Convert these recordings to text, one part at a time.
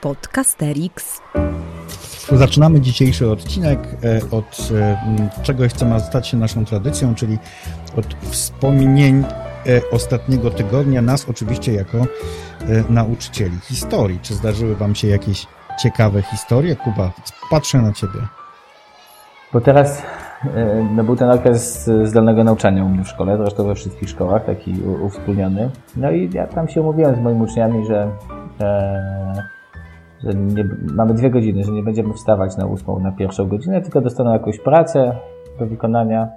Podcasterix. Zaczynamy dzisiejszy odcinek e, od e, czegoś, co ma stać się naszą tradycją, czyli od wspomnień e, ostatniego tygodnia, nas oczywiście jako nauczycieli historii. Czy zdarzyły Wam się jakieś ciekawe historie? Kuba, patrzę na Ciebie. Bo teraz no był ten okres zdalnego nauczania u mnie w szkole, zresztą we wszystkich szkołach, taki uwspólniony. No i ja tam się umówiłem z moimi uczniami, że że nie, mamy dwie godziny, że nie będziemy wstawać na ósmą, na pierwszą godzinę, tylko dostaną jakąś pracę do wykonania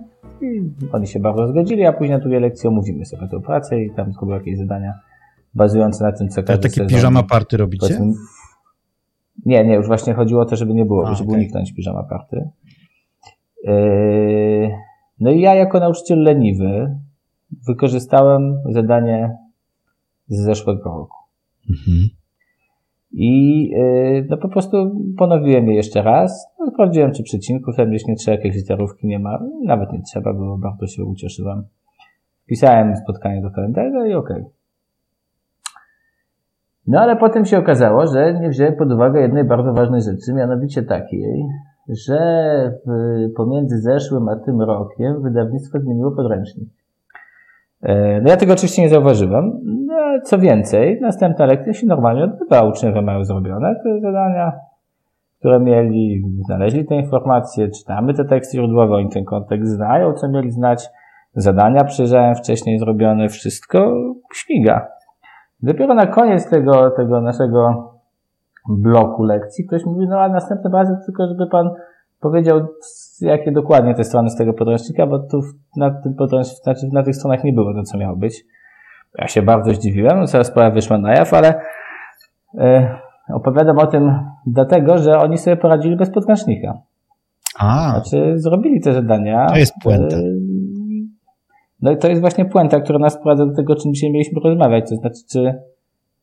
i oni się bardzo zgodzili, a później na drugiej lekcji omówimy sobie tę pracę i tam zrobią jakieś zadania bazujące na tym, co każdy A takie piżama party robicie? Nie, nie, już właśnie chodziło o to, żeby nie było, a, żeby okay. uniknąć piżama party. Yy, no i ja jako nauczyciel leniwy wykorzystałem zadanie z zeszłego roku. Mhm. I yy, no po prostu ponowiłem je jeszcze raz. No, sprawdziłem, czy przecinków tam gdzieś nie trzeba, jakiejś literówki nie ma. Nawet nie trzeba, bo bardzo się ucieszyłem. Wpisałem spotkanie do kalendarza i okej. Okay. No ale potem się okazało, że nie wziąłem pod uwagę jednej bardzo ważnej rzeczy, mianowicie takiej, że w, pomiędzy zeszłym a tym rokiem wydawnictwo zmieniło podręcznik. E, no ja tego oczywiście nie zauważyłem. No, co więcej, następna lekcja się normalnie odbywa. Uczniowie mają zrobione te zadania, które mieli, znaleźli te informacje, czytamy te teksty źródłowe, oni ten kontekst znają, co mieli znać. Zadania przyjrzałem wcześniej zrobione, wszystko śmiga. Dopiero na koniec tego, tego naszego bloku lekcji ktoś mówi, no a następnym razem tylko, żeby pan powiedział, jakie dokładnie te strony z tego podręcznika, bo tu na tym podręczniku, znaczy na tych stronach nie było to, co miało być. Ja się bardzo zdziwiłem, coraz sprawa wyszła na jaw, ale yy, opowiadam o tym dlatego, że oni sobie poradzili bez podręcznika. A. Znaczy, zrobili te zadania. To jest puenta. Yy, no i to jest właśnie puenta, która nas prowadzi do tego, o czym dzisiaj mieliśmy rozmawiać. To znaczy, czy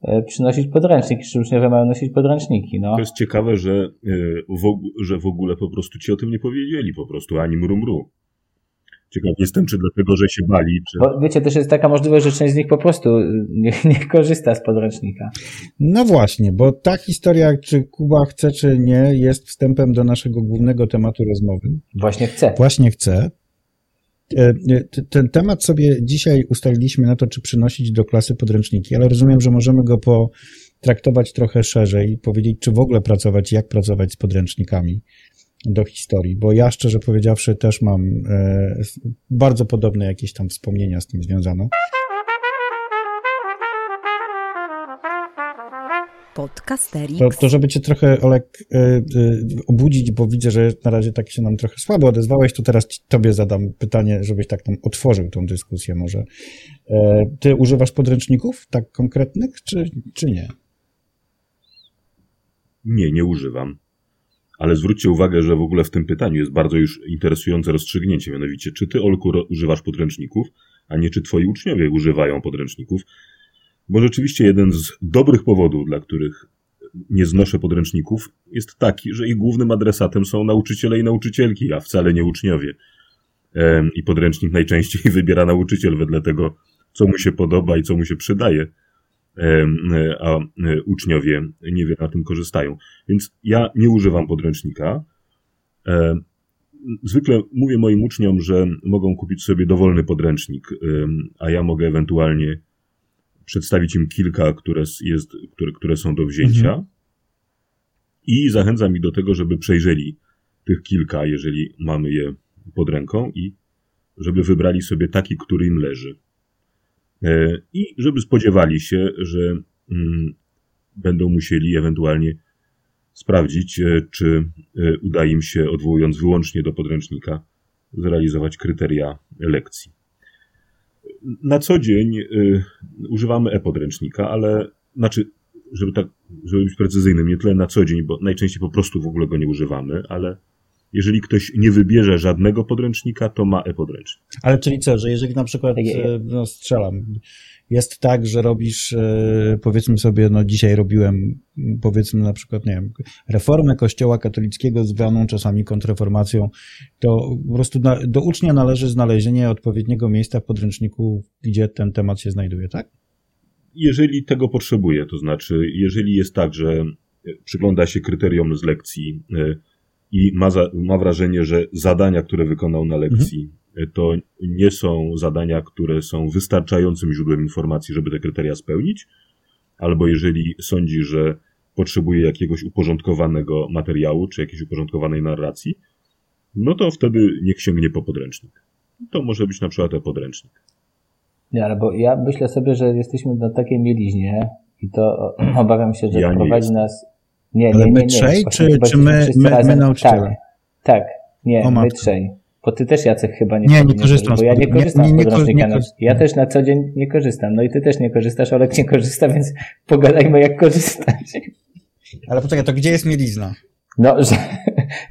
E, przynosić podręczniki, czy uczniowie mają nosić podręczniki. No. To jest ciekawe, że, w, że w ogóle po prostu ci o tym nie powiedzieli, po prostu ani mru mru. Ciekaw jestem, czy dlatego, że się bali, czy... Bo wiecie, też jest taka możliwość, że część z nich po prostu nie, nie, korzysta z podręcznika. No właśnie, bo ta historia, czy Kuba chce, czy nie, jest wstępem do naszego głównego tematu rozmowy. Właśnie chce. Właśnie chce. E, e, ten temat sobie dzisiaj ustaliliśmy na to, czy przynosić do klasy podręczniki, ale rozumiem, że możemy go potraktować trochę szerzej, powiedzieć, czy w ogóle pracować, jak pracować z podręcznikami do historii, bo ja szczerze powiedziawszy też mam e, bardzo podobne jakieś tam wspomnienia z tym związane. Podcasterix. To, to żeby cię trochę, Olek, y, y, obudzić, bo widzę, że na razie tak się nam trochę słabo odezwałeś, to teraz tobie zadam pytanie, żebyś tak tam otworzył tą dyskusję może. E, ty używasz podręczników tak konkretnych, czy, czy nie? Nie, nie używam. Ale zwróćcie uwagę, że w ogóle w tym pytaniu jest bardzo już interesujące rozstrzygnięcie, mianowicie czy ty, Olku, używasz podręczników, a nie czy twoi uczniowie używają podręczników. Bo rzeczywiście jeden z dobrych powodów, dla których nie znoszę podręczników, jest taki, że ich głównym adresatem są nauczyciele i nauczycielki, a wcale nie uczniowie. I podręcznik najczęściej wybiera nauczyciel wedle tego, co mu się podoba i co mu się przydaje, a e, uczniowie niewiele na tym korzystają. Więc ja nie używam podręcznika. Zwykle mówię moim uczniom, że mogą kupić sobie dowolny podręcznik, a ja mogę ewentualnie przedstawić im kilka, które, jest, które, które są do wzięcia. Mhm. I zachęcam ich do tego, żeby przejrzeli tych kilka, jeżeli mamy je pod ręką, i żeby wybrali sobie taki, który im leży. E, I żeby spodziewali się, że mm, będą musieli ewentualnie sprawdzić, e, czy e, uda im się, odwołując wyłącznie do podręcznika, zrealizować kryteria lekcji. Na co dzień używamy e-podręcznika, ale znaczy, żeby tak, żeby być precyzyjnym, nie tyle na co dzień, bo najczęściej po prostu w ogóle go nie używamy, ale jeżeli ktoś nie wybierze żadnego podręcznika, to ma e-podręcznik. Ale czyli co, że jeżeli na przykład, e, no strzelam, jest tak, że robisz, e, powiedzmy sobie, no dzisiaj robiłem, powiedzmy na przykład, nie wiem, reformę kościoła katolickiego zwaną czasami kontrreformacją, to po prostu na, do ucznia należy znalezienie odpowiedniego miejsca w podręczniku, gdzie ten temat się znajduje, tak? Jeżeli tego potrzebuje, to znaczy, jeżeli jest tak, że przygląda się kryterium z lekcji i ma, za, ma wrażenie, że zadania, które wykonał na lekcji, mhm. to nie są zadania, które są wystarczającym źródłem informacji, żeby te kryteria spełnić, albo jeżeli sądzi, że potrzebuje jakiegoś uporządkowanego materiału, czy jakiejś uporządkowanej narracji, no to wtedy niech sięgnie po podręcznik. To może być na przykład e-podręcznik. Nie, ale bo ja myślę sobie, że jesteśmy na takiej mieliźnie i to obawiam się, że ja prowadzi nas... Nie, ale nie, nie, my trzej, czy, czy my, my, my nauczyciele? Tak, tak, nie, o, my trzej. Bo ty też Jacek chyba nie Nie, nie korzystam. Bo ja nie korzystam nie, nie, z podręcznika. Nie, ja też na co dzień nie korzystam. No i ty też nie korzystasz, Olek nie korzysta, więc pogadajmy jak korzystać. Ale poczekaj, to gdzie jest mielizna? No, że,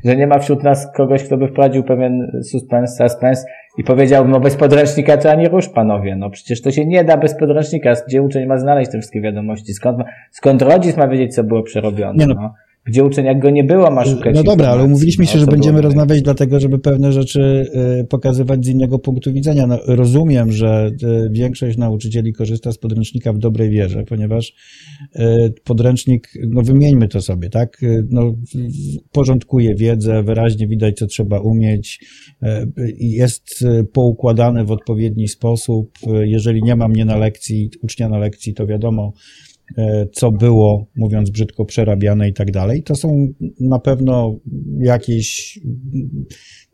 że nie ma wśród nas kogoś, kto by wprowadził pewien suspens, suspens i powiedział, no bez podręcznika to ani rusz, panowie. No przecież to się nie da bez podręcznika. Gdzie uczeń ma znaleźć te wszystkie wiadomości? Skąd, ma, skąd rodzic ma wiedzieć, co było przerobione? Nie no. Gdzie uczeń, jak go nie było, ma szukać No dobra, ale umówiliśmy się, no, że będziemy rozmawiać dlatego, żeby pewne rzeczy y, pokazywać z innego punktu widzenia. No, rozumiem, że y, większość nauczycieli korzysta z podręcznika w dobrej wierze, ponieważ y, podręcznik, no wymieńmy to sobie, tak, no, porządkuje wiedzę, wyraźnie widać, co trzeba umieć, jest poukładany w odpowiedni sposób. Jeżeli nie ma mnie na lekcji, ucznia na lekcji, to wiadomo, co było, mówiąc brzydko, przerabiane i tak dalej. To są na pewno jakieś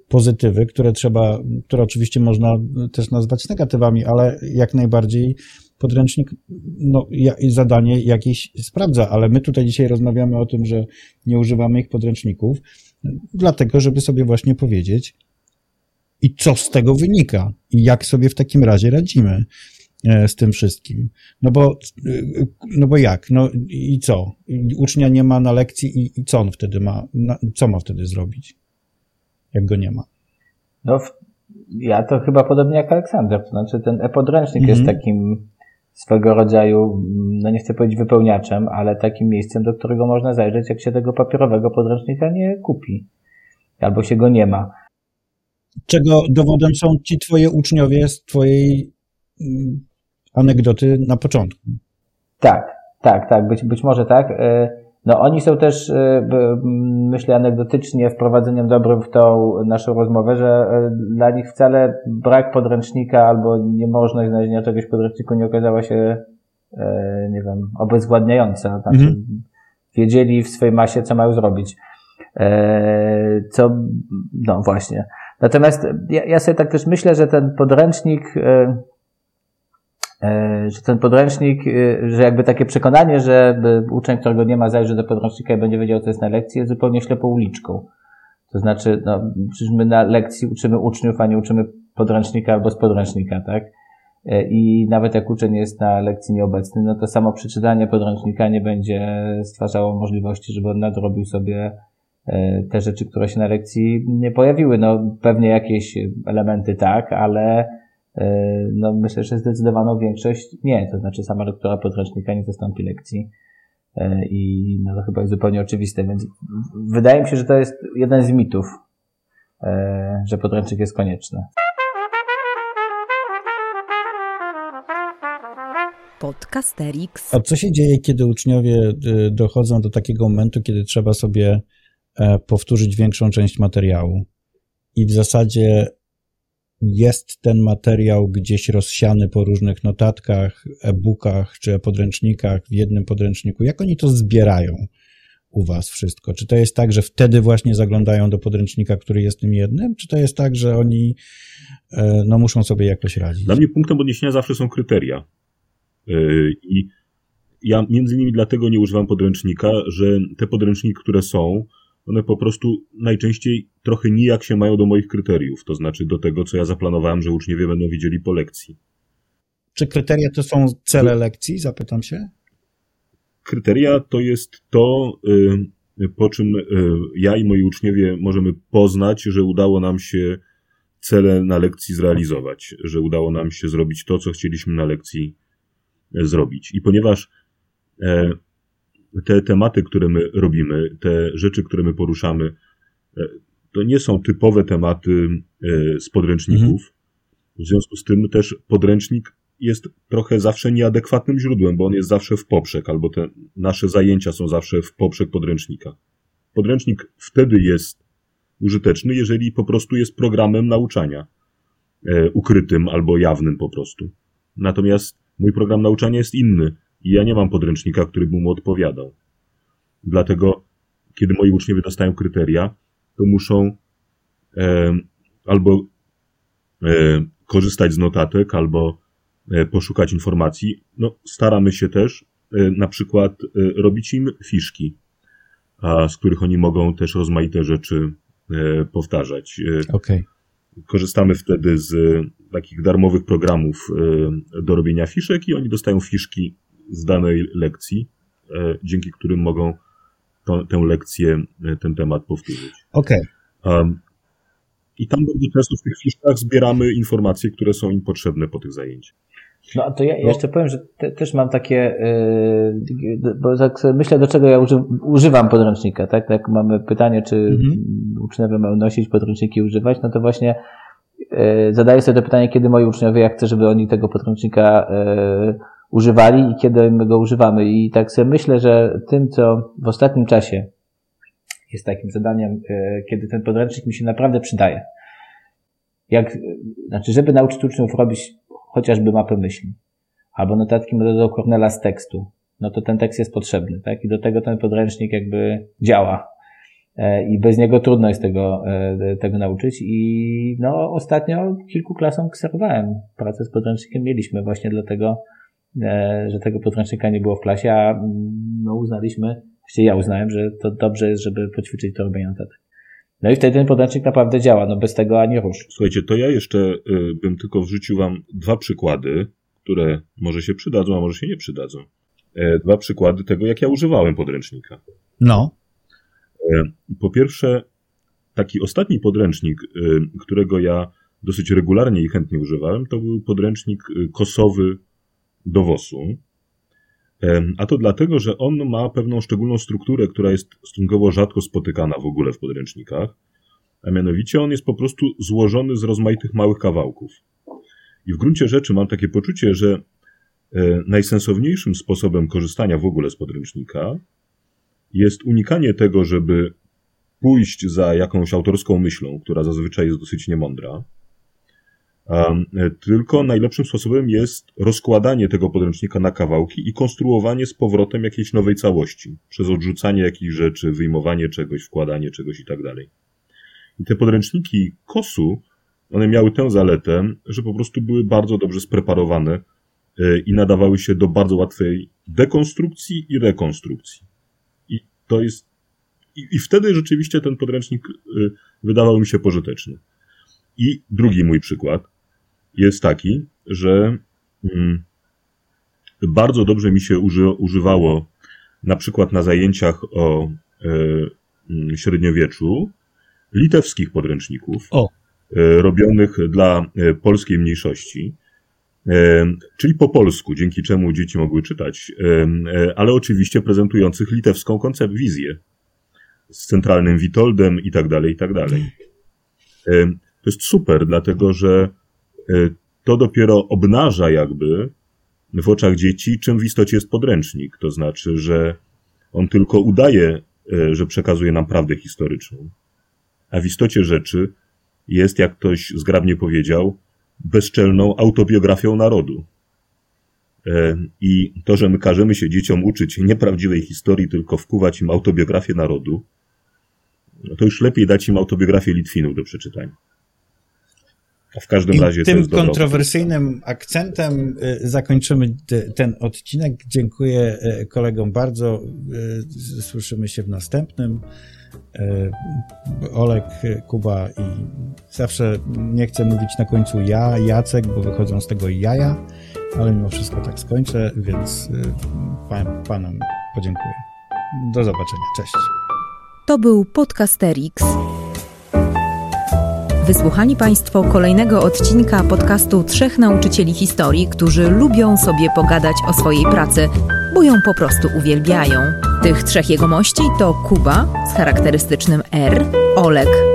pozytywy, które trzeba, które oczywiście można też nazwać negatywami, ale jak najbardziej podręcznik no, zadanie jakieś sprawdza, ale my tutaj dzisiaj rozmawiamy o tym, że nie używamy ich podręczników, dlatego, żeby sobie właśnie powiedzieć, i co z tego wynika, i jak sobie w takim razie radzimy. E, z tym wszystkim. No bo, e, no bo jak? No i co? Ucznia nie ma na lekcji i, i co on wtedy ma? co ma wtedy zrobić? Jak go nie ma? No, ja to chyba podobnie jak Aleksander. To znaczy ten e-podręcznik mhm. jest takim swego rodzaju, no nie chcę powiedzieć wypełniaczem, ale takim miejscem, do którego można zajrzeć, jak się tego papierowego podręcznika nie kupi. Albo się go nie ma. Czego dowodem są ci twoje uczniowie z twojej mm, anegdoty na początku. Tak, tak, tak, być, być może tak. E, no oni są też, e, myślę, anegdotycznie wprowadzeniem dobrym w tą naszą rozmowę, że e, dla nich wcale brak podręcznika albo niemożność znalezienia czegoś w podręczniku nie okazała się, nie wiem, obezwładniająca. Znaczy, mhm. Wiedzieli w swojej masie, co mają zrobić. Co, no właśnie. Natomiast ja, ja sobie tak też myślę, że ten podręcznik, że ten podręcznik, e, że jakby takie przekonanie, że uczeń, którego nie ma, zajrzy do podręcznika i będzie wiedział, co jest na lekcji, jest zupełnie ślepą uliczką. To znaczy, no, przecież my na lekcji uczymy uczniów, a nie uczymy podręcznika albo z podręcznika, tak? E, I nawet jak uczeń jest na lekcji nieobecny, no to samo przeczytanie podręcznika nie będzie stwarzało możliwości, żeby on nadrobił sobie te rzeczy, które się na lekcji nie pojawiły. No pewnie jakieś elementy tak, ale E, no myślę, że zdecydowaną większość nie, to znaczy sama lektura podręcznika nie zastąpi lekcji e, i no to chyba jest zupełnie oczywiste, więc wydaje mi się, że to jest jeden z mitów, e, że podręcznik jest konieczny. Podcasterix. A co się dzieje, kiedy uczniowie dochodzą do takiego momentu, kiedy trzeba sobie powtórzyć większą część materiału i w zasadzie jest ten materiał gdzieś rozsiany po różnych notatkach, e-bookach czy podręcznikach w jednym podręczniku. Jak oni to zbierają u Was wszystko? Czy to jest tak, że wtedy właśnie zaglądają do podręcznika, który jest tym jednym? Czy to jest tak, że oni e, no, muszą sobie jakoś radzić? Dla mnie punktem odniesienia zawsze są kryteria. E, I ja między innymi dlatego nie używam podręcznika, że te podręczniki, które są, one po prostu najczęściej trochę nijak się mają do moich kryteriów, to znaczy do tego, co ja zaplanowałem, że uczniowie będą widzieli po lekcji. Czy kryteria to są cele lekcji, zapytam się? Kryteria to jest to, y, po czym y, ja i moi uczniowie możemy poznać, że udało nam się cele na lekcji zrealizować, że udało nam się zrobić to, co chcieliśmy na lekcji e, zrobić. I ponieważ te tematy, które my robimy, te rzeczy, które my poruszamy, e, to nie są typowe tematy e, z podręczników. Mhm. W związku z tym też podręcznik jest trochę zawsze nieadekwatnym źródłem, bo on jest zawsze w poprzek, albo te nasze zajęcia są zawsze w poprzek podręcznika. Podręcznik wtedy jest użyteczny, jeżeli po prostu jest programem nauczania, e, ukrytym albo jawnym po prostu. Natomiast mój program nauczania jest inny i ja nie mam podręcznika, który by mu odpowiadał. Dlatego, kiedy moi uczniowie dostają kryteria, to muszą e, albo e, korzystać z notatek, albo e, poszukać informacji. No, staramy się też e, na przykład e, robić im fiszki, a, z których oni mogą też rozmaite rzeczy e, powtarzać. Okej. korzystamy wtedy z takich darmowych programów do robienia fiszek i oni dostają fiszki z danej lekcji, e, dzięki którym mogą to, tę lekcję, e, ten temat powtórzyć. Okej. Um, I tam bardzo często w tych fiszkach zbieramy informacje, które są im potrzebne po tych zajęciach. No a to ja jeszcze powiem, że te, też mam takie, yy, bo tak sobie myślę, do czego ja uży, używam podręcznika, tak? Jak mamy pytanie, czy Mhm. uczniowie mają nosić podręczniki i używać, no to właśnie yy, zadaję sobie to pytanie, kiedy moi uczniowie, ja chcę, żeby oni tego podręcznika yy, używali i kiedy my go używamy. I tak sobie myślę, że tym, co w ostatnim czasie jest takim zadaniem, yy, kiedy ten podręcznik mi się naprawdę przydaje. Jak, znaczy, żeby nauczyć uczniów robić chociażby mapę myśli, albo notatki do Cornela z tekstu, no to ten tekst jest potrzebny, tak? I do tego ten podręcznik jakby działa. E, I bez niego trudno jest tego, e, tego nauczyć. I no, ostatnio kilku klasom kserowałem pracę z podręcznikiem. Mieliśmy właśnie dlatego, e, że tego podręcznika nie było w klasie, a mm, no, uznaliśmy, właściwie ja uznałem, że to dobrze jest, żeby poćwiczyć to robienie notatek. No i wtedy ten podręcznik naprawdę działa, no bez tego ani rusz. Słuchajcie, to ja jeszcze y, bym tylko wrzucił wam dwa przykłady, które może się przydadzą, a może się nie przydadzą. E, Dwa przykłady tego, jak ja używałem podręcznika. No. E, Po pierwsze, taki ostatni podręcznik, y, którego ja dosyć regularnie i chętnie używałem, to był podręcznik y, kosowy do WOS-u. A to dlatego, że on ma pewną szczególną strukturę, która jest stosunkowo rzadko spotykana w ogóle w podręcznikach. A mianowicie on jest po prostu złożony z rozmaitych małych kawałków. I w gruncie rzeczy mam takie poczucie, że e, najsensowniejszym sposobem korzystania w ogóle z podręcznika jest unikanie tego, żeby pójść za jakąś autorską myślą, która zazwyczaj jest dosyć niemądra. E, tylko najlepszym sposobem jest rozkładanie tego podręcznika na kawałki i konstruowanie z powrotem jakiejś nowej całości. Przez odrzucanie jakichś rzeczy, wyjmowanie czegoś, wkładanie czegoś i tak dalej. I te podręczniki KOS-u, one miały tę zaletę, że po prostu były bardzo dobrze spreparowane e, i nadawały się do bardzo łatwej dekonstrukcji i rekonstrukcji. I to jest. I, i wtedy rzeczywiście ten podręcznik y, wydawał mi się pożyteczny. I drugi mój przykład jest taki, że mm, bardzo dobrze mi się uży, używało na przykład na zajęciach o e, mm, średniowieczu litewskich podręczników O. e, robionych dla e, polskiej mniejszości. Czyli po polsku, dzięki czemu dzieci mogły czytać, ale oczywiście prezentujących litewską koncept wizję z centralnym Witoldem i tak dalej, i tak dalej. To jest super, dlatego że to dopiero obnaża jakby w oczach dzieci, czym w istocie jest podręcznik. To znaczy, że on tylko udaje, e, że przekazuje nam prawdę historyczną, a w istocie rzeczy jest, jak ktoś zgrabnie powiedział, bezczelną autobiografią narodu. E, I to, że my każemy się dzieciom uczyć nieprawdziwej historii, tylko wkuwać im autobiografię narodu, no to już lepiej dać im autobiografię Litwinów do przeczytania. W każdym I razie to tym kontrowersyjnym akcentem y, zakończymy te- ten odcinek. Dziękuję y, kolegom bardzo. Y, Słyszymy się w następnym. Olek, Kuba i zawsze nie chcę mówić na końcu ja, Jacek, bo wychodzą z tego jaja, ale mimo wszystko tak skończę, więc pan, panom podziękuję. Do zobaczenia. Cześć. To był Podcasterix. Wysłuchali Państwo kolejnego odcinka podcastu trzech nauczycieli historii, którzy lubią sobie pogadać o swojej pracy, bo ją po prostu uwielbiają. Tych trzech jegomości to Kuba z charakterystycznym R, Olek